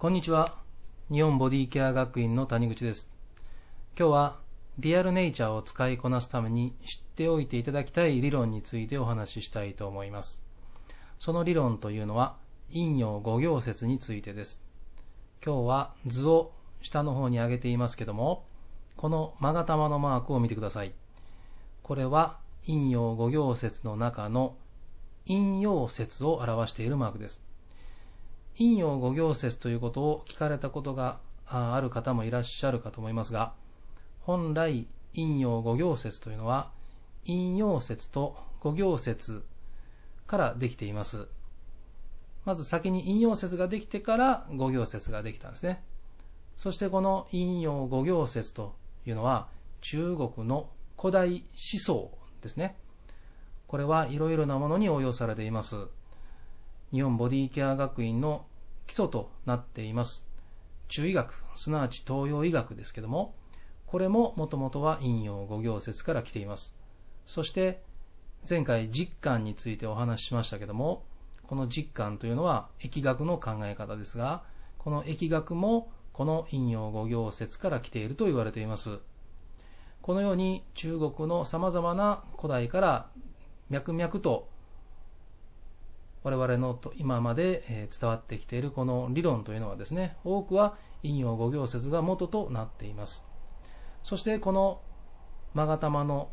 こんにちは。日本ボディケア学院の谷口です。今日はリアルネイチャーを使いこなすために知っておいていただきたい理論についてお話ししたいと思います。その理論というのは陰陽五行説についてです。今日は図を下の方に上げていますけども、この勾玉のマークを見てください。これは陰陽五行説の中の陰陽説を表しているマークです。陰陽五行説ということを聞かれたことがある方もいらっしゃるかと思いますが、本来陰陽五行説というのは陰陽説と五行説からできています。まず先に陰陽説ができてから五行説ができたんですね。そしてこの陰陽五行説というのは中国の古代思想ですね。これはいろいろなものに応用されています。日本ボディケア学院の基礎となっています。中医学、すなわち東洋医学ですけども、これももともとは陰陽五行説から来ています。そして前回実感についてお話ししましたけども、この実感というのは疫学の考え方ですが、この疫学もこの陰陽五行説から来ていると言われています。このように中国の様々な古代から脈々と我々の今まで伝わってきているこの理論というのはですね、多くは陰陽五行説が元となっています。そしてこの勾玉の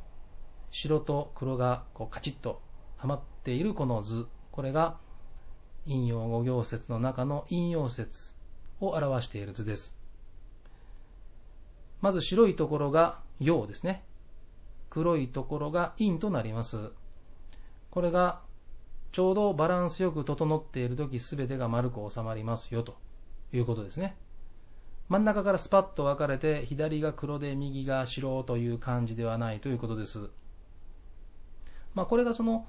白と黒がこうカチッとはまっているこの図、これが陰陽五行説の中の陰陽説を表している図です。まず白いところが陽ですね。黒いところが陰となります。これがちょうどバランスよく整っている時全てが丸く収まりますよということですね。真ん中からスパッと分かれて左が黒で右が白という感じではないということです。まあ、これがその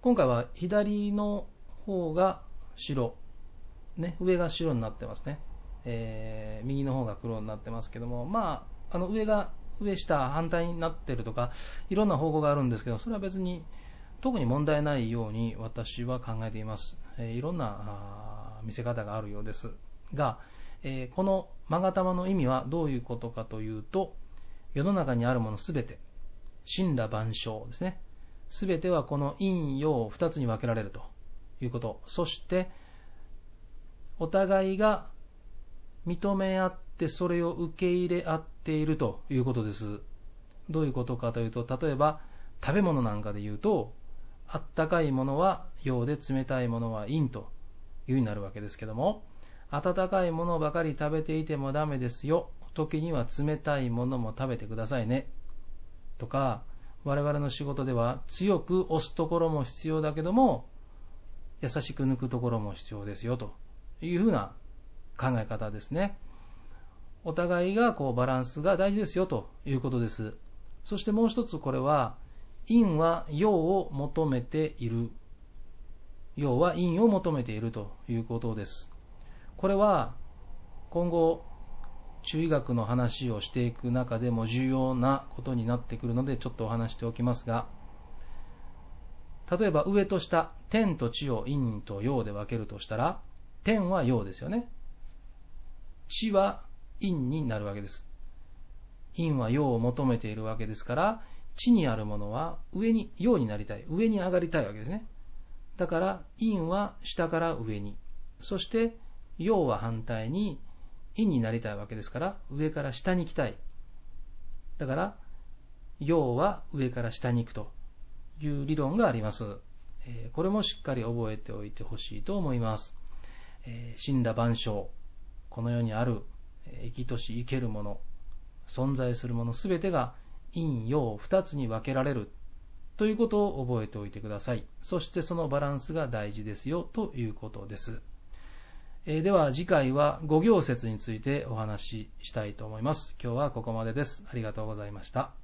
今回は左の方が白、ね、上が白になってますね、えー、右の方が黒になってますけども、まあ、あの上が上下反対になってるとかいろんな方向があるんですけどそれは別に特に問題ないように私は考えています。えいろんな見せ方があるようですが、えこの勾玉の意味はどういうことかというと、世の中にあるものすべて、神羅万象ですね。すべてはこの陰陽二つに分けられるということ。そして、お互いが認め合ってそれを受け入れ合っているということです。どういうことかというと、例えば食べ物なんかで言うと、あったかいものは陽で冷たいものは陰という風になるわけですけども、温かいものばかり食べていてもダメですよ。時には冷たいものも食べてくださいね。とか、我々の仕事では強く押すところも必要だけども、優しく抜くところも必要ですよというふうな考え方ですね。お互いがこうバランスが大事ですよということです。そしてもう一つこれは、陰は陽を求めている。陽は陰を求めているということです。これは今後中医学の話をしていく中でも重要なことになってくるのでちょっとお話しておきますが例えば上と下天と地を陰と陽で分けるとしたら天は陽ですよね地は陰になるわけです陰は陽を求めているわけですから地にあるものは上に、陽になりたい。上に上がりたいわけですね。だから、陰は下から上に。そして、陽は反対に、陰になりたいわけですから、上から下に行きたい。だから、陽は上から下に行くという理論があります。これもしっかり覚えておいてほしいと思います。えー、神羅万象、この世にある、生きとし生けるもの、存在するものすべてが陰陽2つに分けられるということを覚えておいてください。そしてそのバランスが大事ですよということです。えー、では次回は五行説についてお話ししたいと思います。今日はここまでです。ありがとうございました。